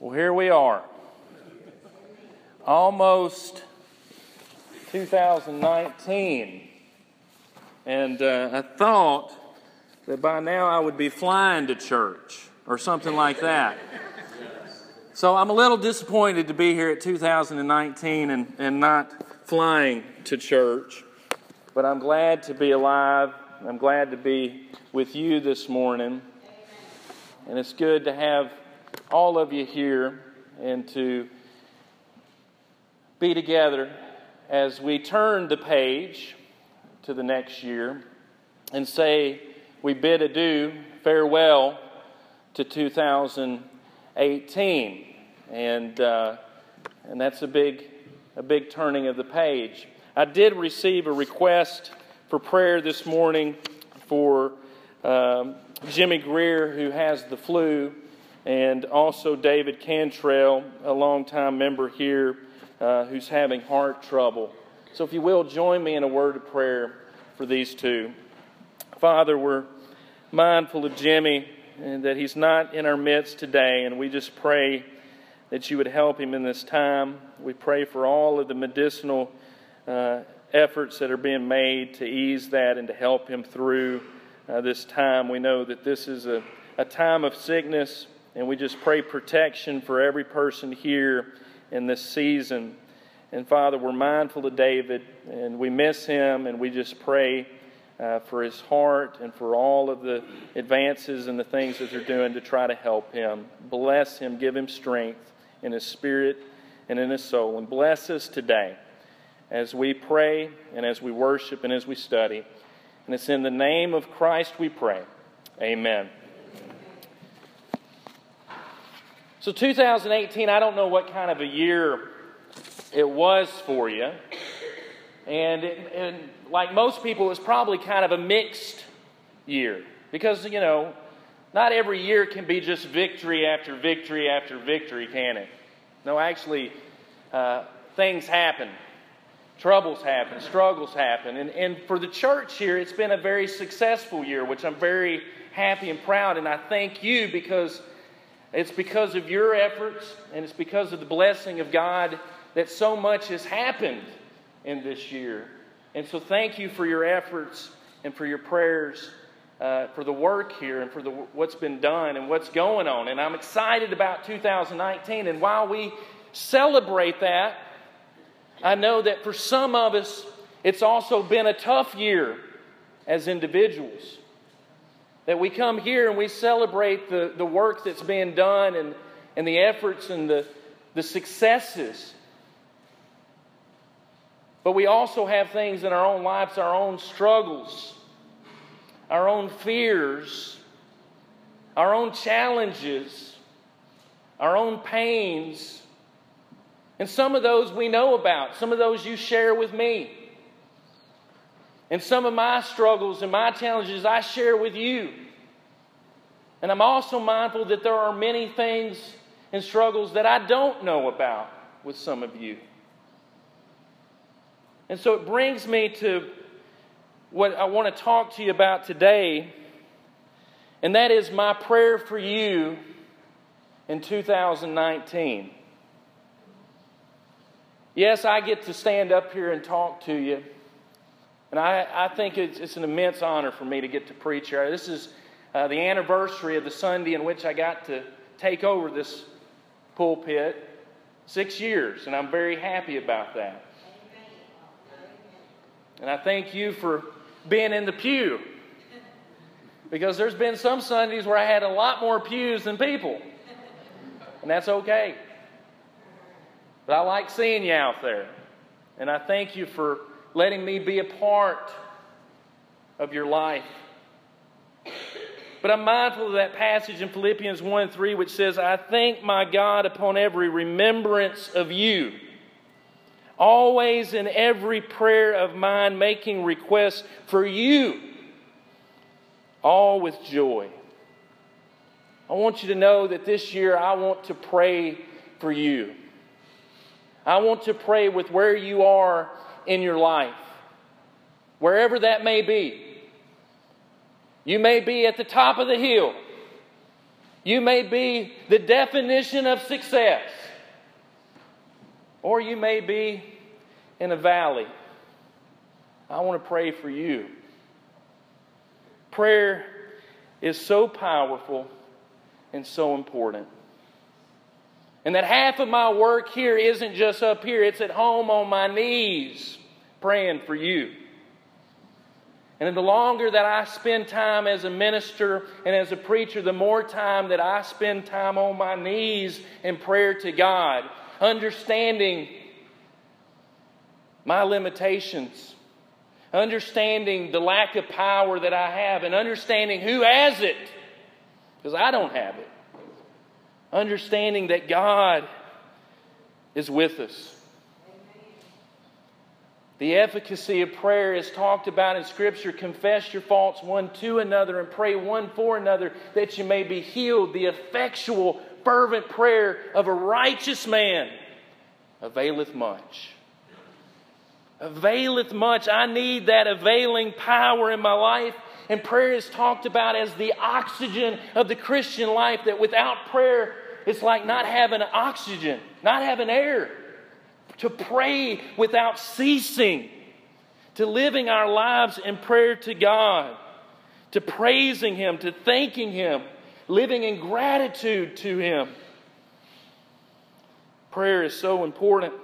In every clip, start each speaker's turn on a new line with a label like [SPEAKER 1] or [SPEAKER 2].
[SPEAKER 1] Well, here we are. Almost 2019. And uh, I thought that by now I would be flying to church or something like that. So I'm a little disappointed to be here at 2019 and, and not flying to church. But I'm glad to be alive. I'm glad to be with you this morning. And it's good to have all of you here and to be together as we turn the page to the next year and say we bid adieu, farewell to 2018. And, uh, and that's a big, a big turning of the page. I did receive a request for prayer this morning for um, Jimmy Greer, who has the flu, and also David Cantrell, a longtime member here, uh, who's having heart trouble. So, if you will, join me in a word of prayer for these two. Father, we're mindful of Jimmy and that he's not in our midst today, and we just pray that you would help him in this time. We pray for all of the medicinal uh, efforts that are being made to ease that and to help him through uh, this time. We know that this is a, a time of sickness, and we just pray protection for every person here in this season. And Father, we're mindful of David, and we miss him, and we just pray uh, for his heart and for all of the advances and the things that they're doing to try to help him. Bless him, give him strength in his spirit and in his soul. And bless us today as we pray and as we worship and as we study. And it's in the name of Christ we pray. Amen. So, 2018, I don't know what kind of a year it was for you. And, it, and like most people, it was probably kind of a mixed year. Because, you know, not every year can be just victory after victory after victory, can it? No, actually, uh, things happen troubles happen, struggles happen. And, and for the church here, it's been a very successful year, which I'm very happy and proud. And I thank you because it's because of your efforts and it's because of the blessing of God that so much has happened in this year. And so thank you for your efforts and for your prayers. Uh, for the work here and for the, what's been done and what's going on. And I'm excited about 2019. And while we celebrate that, I know that for some of us, it's also been a tough year as individuals. That we come here and we celebrate the, the work that's being done and, and the efforts and the, the successes. But we also have things in our own lives, our own struggles, our own fears, our own challenges, our own pains and some of those we know about, some of those you share with me. And some of my struggles and my challenges I share with you. And I'm also mindful that there are many things and struggles that I don't know about with some of you. And so it brings me to what I want to talk to you about today, and that is my prayer for you in 2019. Yes, I get to stand up here and talk to you. And I, I think it's, it's an immense honor for me to get to preach here. This is uh, the anniversary of the Sunday in which I got to take over this pulpit. Six years, and I'm very happy about that. And I thank you for being in the pew. Because there's been some Sundays where I had a lot more pews than people. And that's okay. But I like seeing you out there. And I thank you for letting me be a part of your life. But I'm mindful of that passage in Philippians 1 3, which says, I thank my God upon every remembrance of you, always in every prayer of mine, making requests for you, all with joy. I want you to know that this year I want to pray for you. I want to pray with where you are in your life, wherever that may be. You may be at the top of the hill. You may be the definition of success. Or you may be in a valley. I want to pray for you. Prayer is so powerful and so important. And that half of my work here isn't just up here, it's at home on my knees praying for you. And the longer that I spend time as a minister and as a preacher, the more time that I spend time on my knees in prayer to God, understanding my limitations, understanding the lack of power that I have, and understanding who has it, because I don't have it. Understanding that God is with us. The efficacy of prayer is talked about in Scripture. Confess your faults one to another and pray one for another that you may be healed. The effectual, fervent prayer of a righteous man availeth much. Availeth much. I need that availing power in my life. And prayer is talked about as the oxygen of the Christian life, that without prayer, it's like not having oxygen, not having air to pray without ceasing, to living our lives in prayer to God, to praising Him, to thanking Him, living in gratitude to Him. Prayer is so important.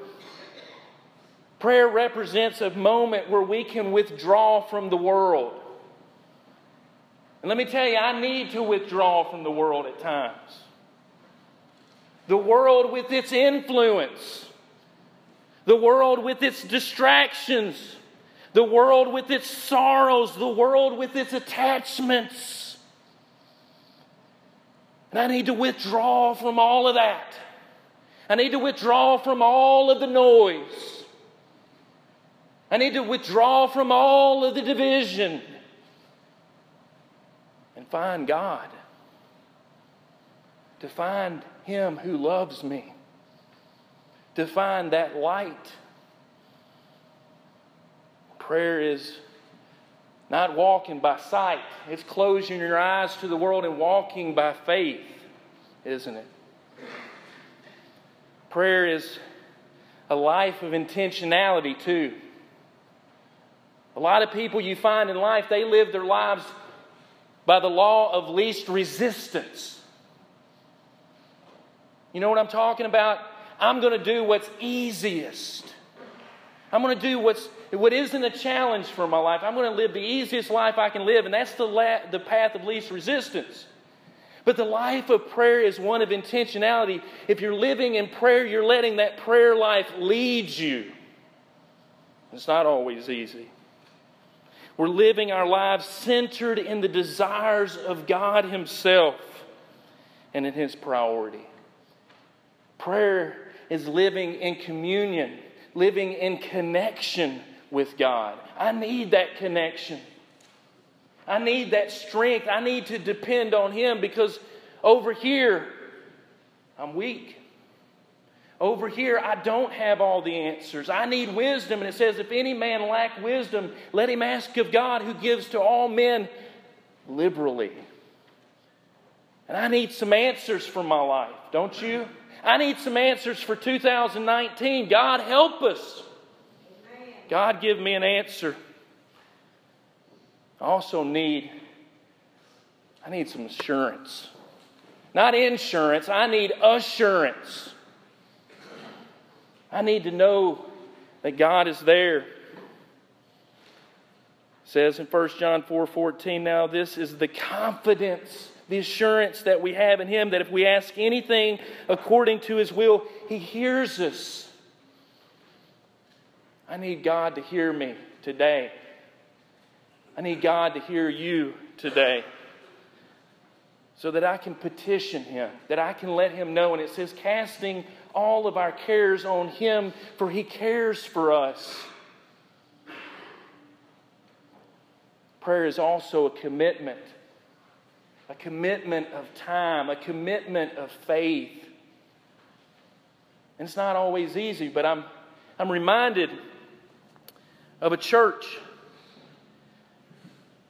[SPEAKER 1] Prayer represents a moment where we can withdraw from the world. And let me tell you, I need to withdraw from the world at times. The world with its influence, the world with its distractions, the world with its sorrows, the world with its attachments. And I need to withdraw from all of that. I need to withdraw from all of the noise. I need to withdraw from all of the division and find God. To find Him who loves me to find that light. Prayer is not walking by sight, it's closing your eyes to the world and walking by faith, isn't it? Prayer is a life of intentionality, too. A lot of people you find in life, they live their lives by the law of least resistance. You know what I'm talking about? I'm going to do what's easiest. I'm going to do what's what isn't a challenge for my life. I'm going to live the easiest life I can live, and that's the, la- the path of least resistance. But the life of prayer is one of intentionality. If you're living in prayer, you're letting that prayer life lead you. It's not always easy. We're living our lives centered in the desires of God Himself and in His priority. Prayer is living in communion, living in connection with God. I need that connection. I need that strength. I need to depend on Him because over here, I'm weak. Over here, I don't have all the answers. I need wisdom. And it says, if any man lack wisdom, let him ask of God who gives to all men liberally. And I need some answers for my life, don't you? I need some answers for 2019. God, help us. God, give me an answer. I also need, I need some assurance. Not insurance, I need assurance. I need to know that God is there. It says in 1 John 4 14, now this is the confidence the assurance that we have in Him that if we ask anything according to His will, He hears us. I need God to hear me today. I need God to hear you today so that I can petition Him, that I can let Him know. And it says, casting all of our cares on Him, for He cares for us. Prayer is also a commitment a commitment of time, a commitment of faith. And it's not always easy, but I'm, I'm reminded of a church,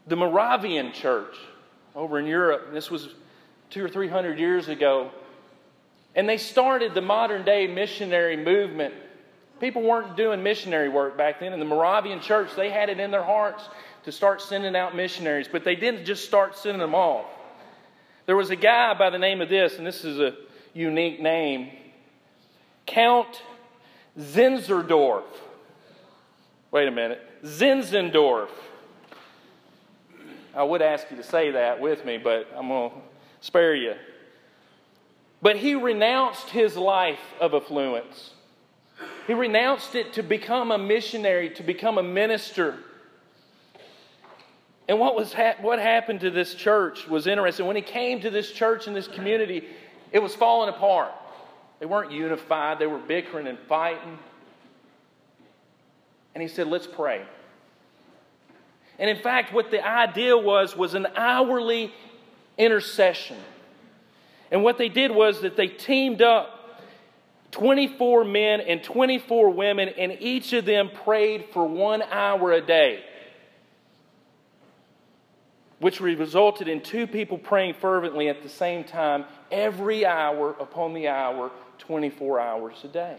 [SPEAKER 1] the Moravian church over in Europe. This was two or three hundred years ago, and they started the modern day missionary movement. People weren't doing missionary work back then. In the Moravian church, they had it in their hearts to start sending out missionaries, but they didn't just start sending them off. There was a guy by the name of this, and this is a unique name Count Zinzendorf. Wait a minute. Zinzendorf. I would ask you to say that with me, but I'm going to spare you. But he renounced his life of affluence. He renounced it to become a missionary, to become a minister. And what, was ha- what happened to this church was interesting. When he came to this church and this community, it was falling apart. They weren't unified, they were bickering and fighting. And he said, Let's pray. And in fact, what the idea was was an hourly intercession. And what they did was that they teamed up 24 men and 24 women, and each of them prayed for one hour a day which resulted in two people praying fervently at the same time every hour upon the hour, 24 hours a day.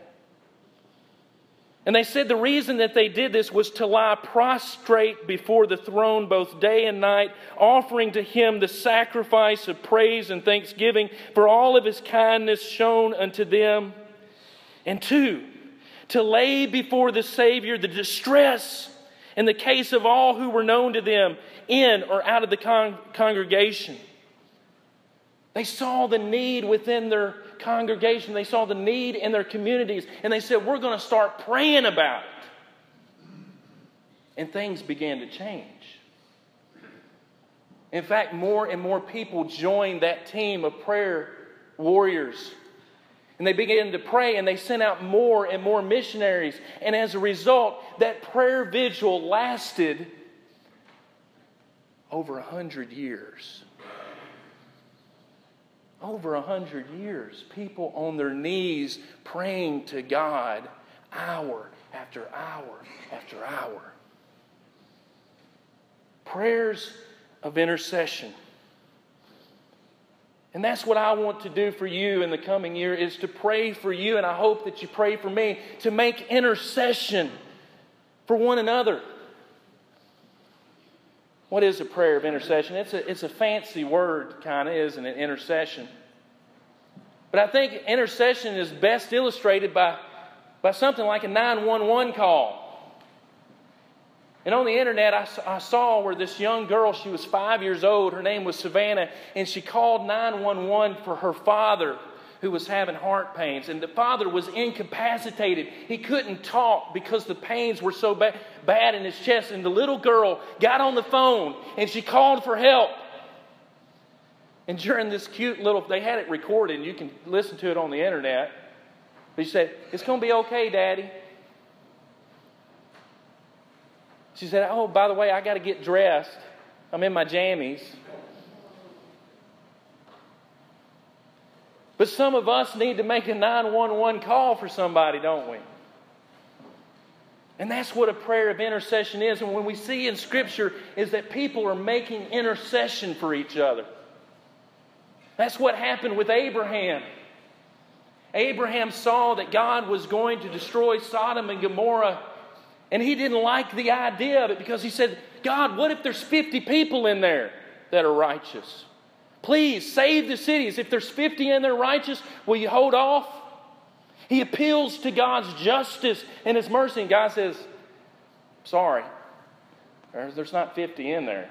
[SPEAKER 1] And they said the reason that they did this was to lie prostrate before the throne both day and night, offering to him the sacrifice of praise and thanksgiving for all of his kindness shown unto them. And two, to lay before the Savior the distress in the case of all who were known to them in or out of the con- congregation. They saw the need within their congregation, they saw the need in their communities, and they said, We're going to start praying about it. And things began to change. In fact, more and more people joined that team of prayer warriors and they began to pray and they sent out more and more missionaries. And as a result, that prayer vigil lasted over a hundred years. Over a hundred years. People on their knees praying to God hour after hour after hour. Prayers of intercession. And that's what I want to do for you in the coming year is to pray for you and I hope that you pray for me to make intercession for one another. What is a prayer of intercession? It's a, it's a fancy word, kind of, isn't it? Intercession. But I think intercession is best illustrated by, by something like a 911 call. And on the internet, I, I saw where this young girl, she was five years old, her name was Savannah, and she called 911 for her father who was having heart pains. And the father was incapacitated. He couldn't talk because the pains were so ba- bad in his chest. And the little girl got on the phone and she called for help. And during this cute little, they had it recorded, you can listen to it on the internet. But she said, It's going to be okay, Daddy. She said, Oh, by the way, I got to get dressed. I'm in my jammies. But some of us need to make a 911 call for somebody, don't we? And that's what a prayer of intercession is. And when we see in Scripture is that people are making intercession for each other. That's what happened with Abraham. Abraham saw that God was going to destroy Sodom and Gomorrah and he didn't like the idea of it because he said, God, what if there's 50 people in there that are righteous? Please save the cities. If there's 50 in there righteous, will you hold off? He appeals to God's justice and His mercy, and God says, Sorry, there's not 50 in there.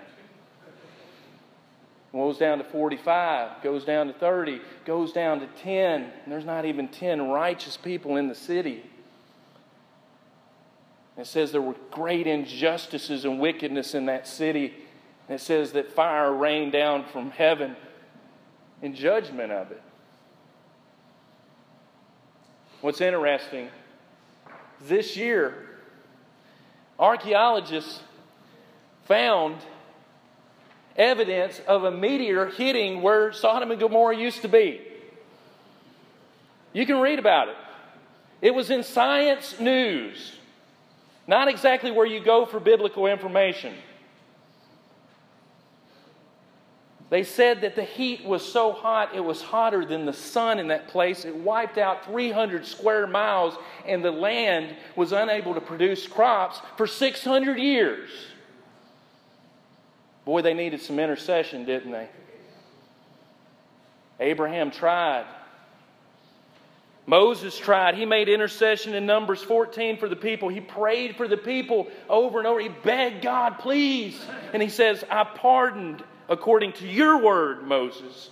[SPEAKER 1] Goes down to 45, goes down to 30, goes down to 10, and there's not even 10 righteous people in the city. It says there were great injustices and wickedness in that city. And it says that fire rained down from heaven in judgment of it. What's interesting, this year, archaeologists found evidence of a meteor hitting where Sodom and Gomorrah used to be. You can read about it. It was in Science News. Not exactly where you go for biblical information. They said that the heat was so hot, it was hotter than the sun in that place. It wiped out 300 square miles, and the land was unable to produce crops for 600 years. Boy, they needed some intercession, didn't they? Abraham tried. Moses tried. He made intercession in Numbers 14 for the people. He prayed for the people over and over. He begged God, please. And he says, I pardoned according to your word, Moses.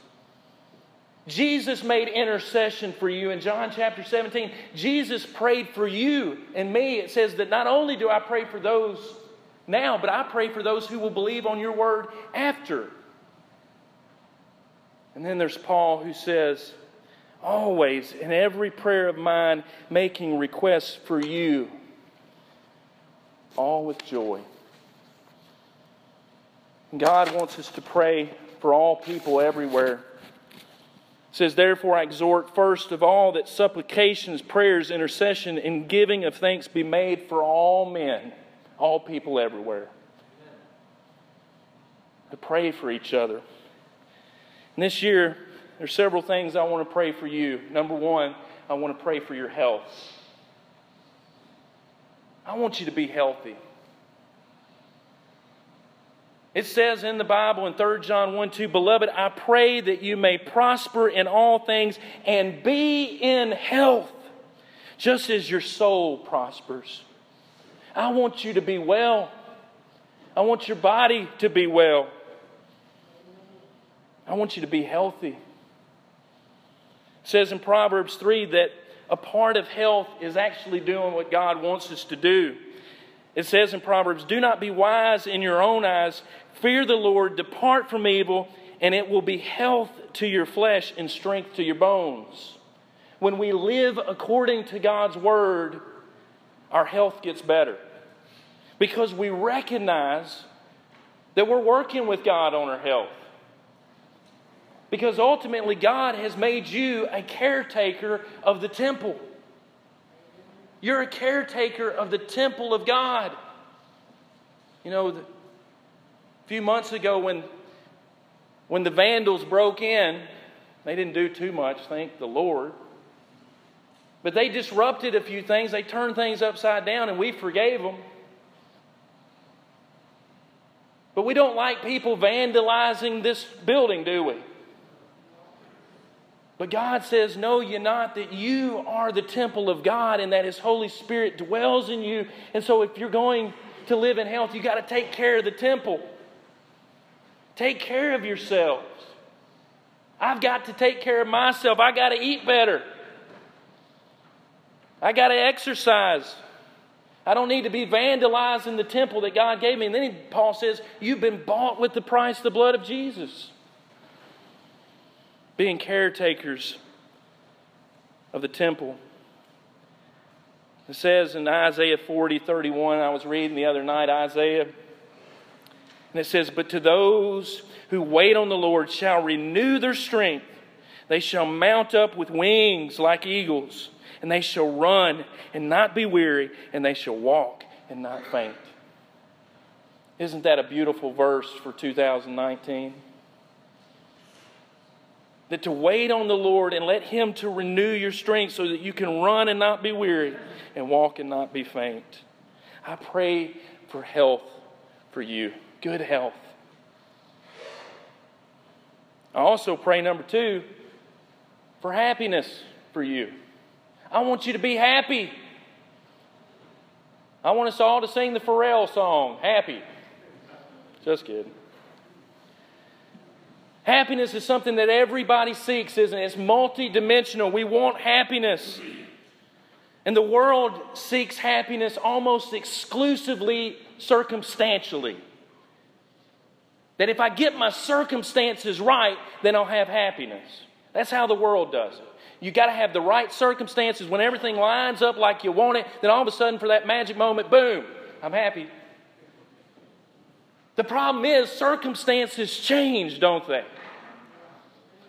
[SPEAKER 1] Jesus made intercession for you in John chapter 17. Jesus prayed for you and me. It says that not only do I pray for those now, but I pray for those who will believe on your word after. And then there's Paul who says, Always in every prayer of mine, making requests for you, all with joy. God wants us to pray for all people everywhere. It says, Therefore, I exhort first of all that supplications, prayers, intercession, and giving of thanks be made for all men, all people everywhere. To pray for each other. And this year, there's several things I want to pray for you. Number one, I want to pray for your health. I want you to be healthy. It says in the Bible in 3 John 1 2, Beloved, I pray that you may prosper in all things and be in health, just as your soul prospers. I want you to be well. I want your body to be well. I want you to be healthy. It says in Proverbs 3 that a part of health is actually doing what God wants us to do. It says in Proverbs, Do not be wise in your own eyes. Fear the Lord, depart from evil, and it will be health to your flesh and strength to your bones. When we live according to God's word, our health gets better because we recognize that we're working with God on our health. Because ultimately, God has made you a caretaker of the temple. You're a caretaker of the temple of God. You know, a few months ago, when, when the vandals broke in, they didn't do too much, thank the Lord. But they disrupted a few things. They turned things upside down, and we forgave them. But we don't like people vandalizing this building, do we? But God says, Know ye not that you are the temple of God and that His Holy Spirit dwells in you. And so, if you're going to live in health, you got to take care of the temple. Take care of yourselves. I've got to take care of myself. I got to eat better. I got to exercise. I don't need to be vandalizing the temple that God gave me. And then Paul says, You've been bought with the price, of the blood of Jesus. Being caretakers of the temple. It says in Isaiah 40, 31, I was reading the other night, Isaiah and it says, But to those who wait on the Lord shall renew their strength. They shall mount up with wings like eagles, and they shall run and not be weary, and they shall walk and not faint. Isn't that a beautiful verse for 2019? That to wait on the Lord and let Him to renew your strength so that you can run and not be weary and walk and not be faint. I pray for health for you good health. I also pray, number two, for happiness for you. I want you to be happy. I want us all to sing the Pharrell song, Happy. Just kidding. Happiness is something that everybody seeks, isn't it? It's multidimensional. We want happiness. And the world seeks happiness almost exclusively circumstantially. That if I get my circumstances right, then I'll have happiness. That's how the world does it. You got to have the right circumstances when everything lines up like you want it, then all of a sudden, for that magic moment, boom, I'm happy. The problem is, circumstances change, don't they?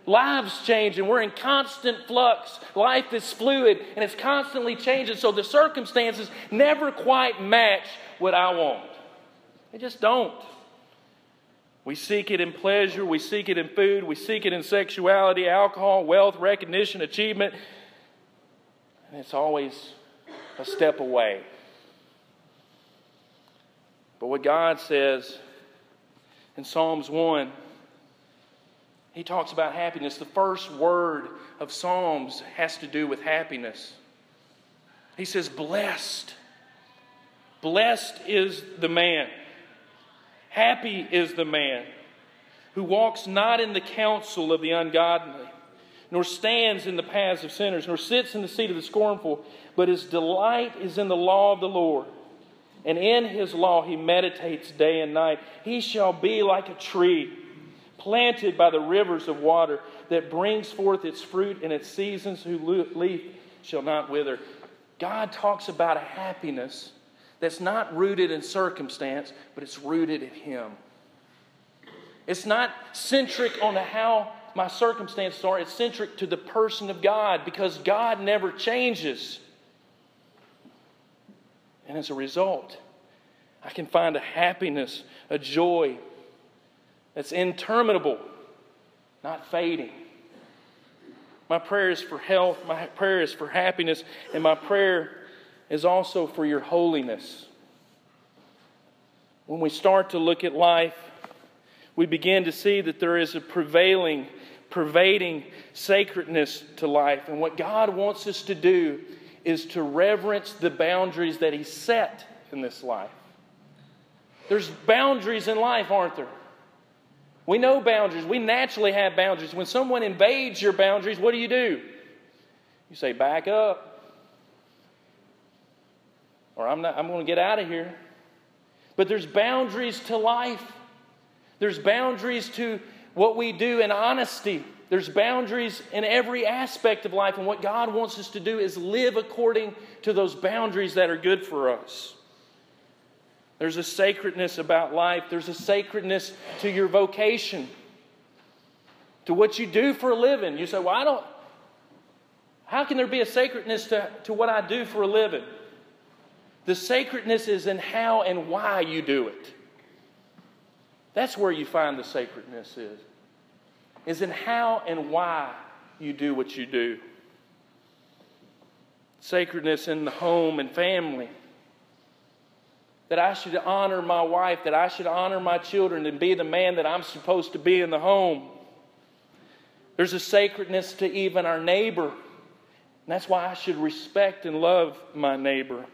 [SPEAKER 1] Lives change, and we're in constant flux. Life is fluid, and it's constantly changing, so the circumstances never quite match what I want. They just don't. We seek it in pleasure, we seek it in food, we seek it in sexuality, alcohol, wealth, recognition, achievement. And it's always a step away. But what God says in Psalms 1, he talks about happiness. The first word of Psalms has to do with happiness. He says, Blessed. Blessed is the man. Happy is the man who walks not in the counsel of the ungodly, nor stands in the paths of sinners, nor sits in the seat of the scornful, but his delight is in the law of the Lord. And in his law he meditates day and night. He shall be like a tree planted by the rivers of water that brings forth its fruit in its seasons, whose leaf shall not wither. God talks about a happiness that's not rooted in circumstance, but it's rooted in Him. It's not centric on how my circumstances are, it's centric to the person of God because God never changes. And as a result, I can find a happiness, a joy that's interminable, not fading. My prayer is for health, my prayer is for happiness, and my prayer is also for your holiness. When we start to look at life, we begin to see that there is a prevailing, pervading sacredness to life. And what God wants us to do is to reverence the boundaries that He set in this life. There's boundaries in life, aren't there? We know boundaries. We naturally have boundaries. When someone invades your boundaries, what do you do? You say, back up. Or I'm, not, I'm going to get out of here. But there's boundaries to life. There's boundaries to what we do in honesty. There's boundaries in every aspect of life. And what God wants us to do is live according to those boundaries that are good for us. There's a sacredness about life, there's a sacredness to your vocation, to what you do for a living. You say, Well, I don't. How can there be a sacredness to, to what I do for a living? The sacredness is in how and why you do it. That's where you find the sacredness is. Is in how and why you do what you do. Sacredness in the home and family that I should honor my wife, that I should honor my children and be the man that I'm supposed to be in the home. There's a sacredness to even our neighbor. And that's why I should respect and love my neighbor.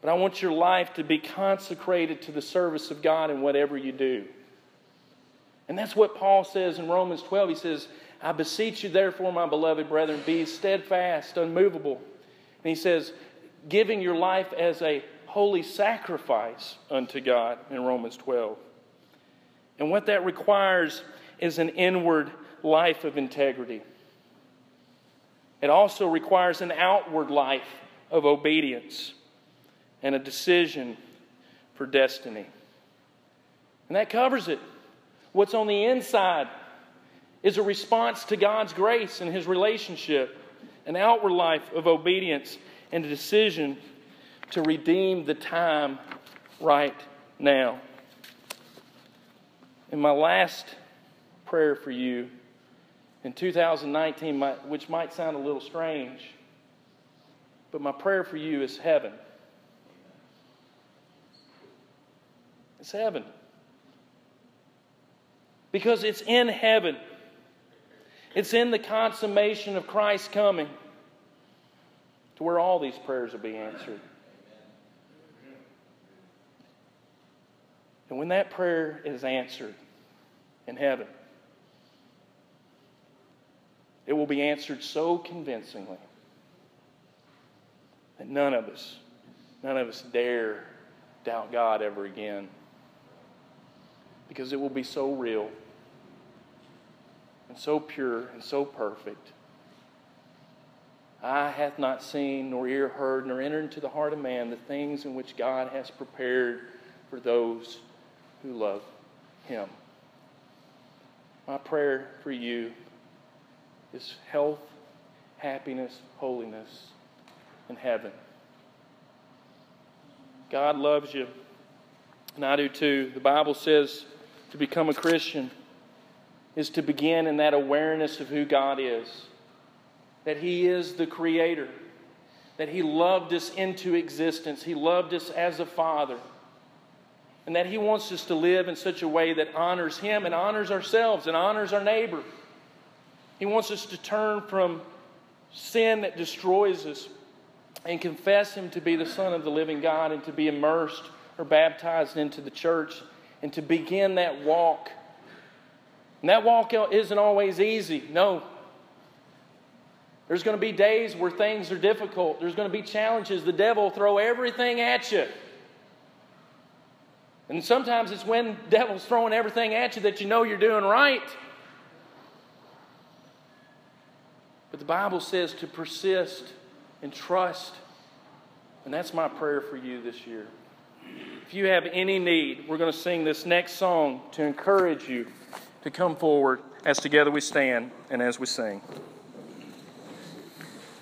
[SPEAKER 1] But I want your life to be consecrated to the service of God in whatever you do. And that's what Paul says in Romans 12. He says, I beseech you, therefore, my beloved brethren, be steadfast, unmovable. And he says, giving your life as a holy sacrifice unto God in Romans 12. And what that requires is an inward life of integrity. It also requires an outward life of obedience and a decision for destiny. And that covers it. What's on the inside is a response to God's grace and His relationship, an outward life of obedience and a decision to redeem the time right now. And my last prayer for you in 2019, which might sound a little strange, but my prayer for you is heaven. It's heaven. Because it's in heaven. It's in the consummation of Christ's coming to where all these prayers will be answered. And when that prayer is answered in heaven, it will be answered so convincingly that none of us, none of us dare doubt God ever again. Because it will be so real and so pure and so perfect. Eye hath not seen, nor ear heard, nor entered into the heart of man the things in which God has prepared for those who love Him. My prayer for you is health, happiness, holiness and heaven. God loves you, and I do too. The Bible says to become a Christian is to begin in that awareness of who God is, that He is the Creator, that He loved us into existence, He loved us as a Father, and that He wants us to live in such a way that honors Him and honors ourselves and honors our neighbor. He wants us to turn from sin that destroys us and confess Him to be the Son of the living God and to be immersed or baptized into the church and to begin that walk and that walk isn't always easy. No. There's going to be days where things are difficult. There's going to be challenges. The devil will throw everything at you. And sometimes it's when the devil's throwing everything at you that you know you're doing right. But the Bible says to persist and trust. And that's my prayer for you this year. If you have any need, we're going to sing this next song to encourage you to come forward as together we stand and as we sing.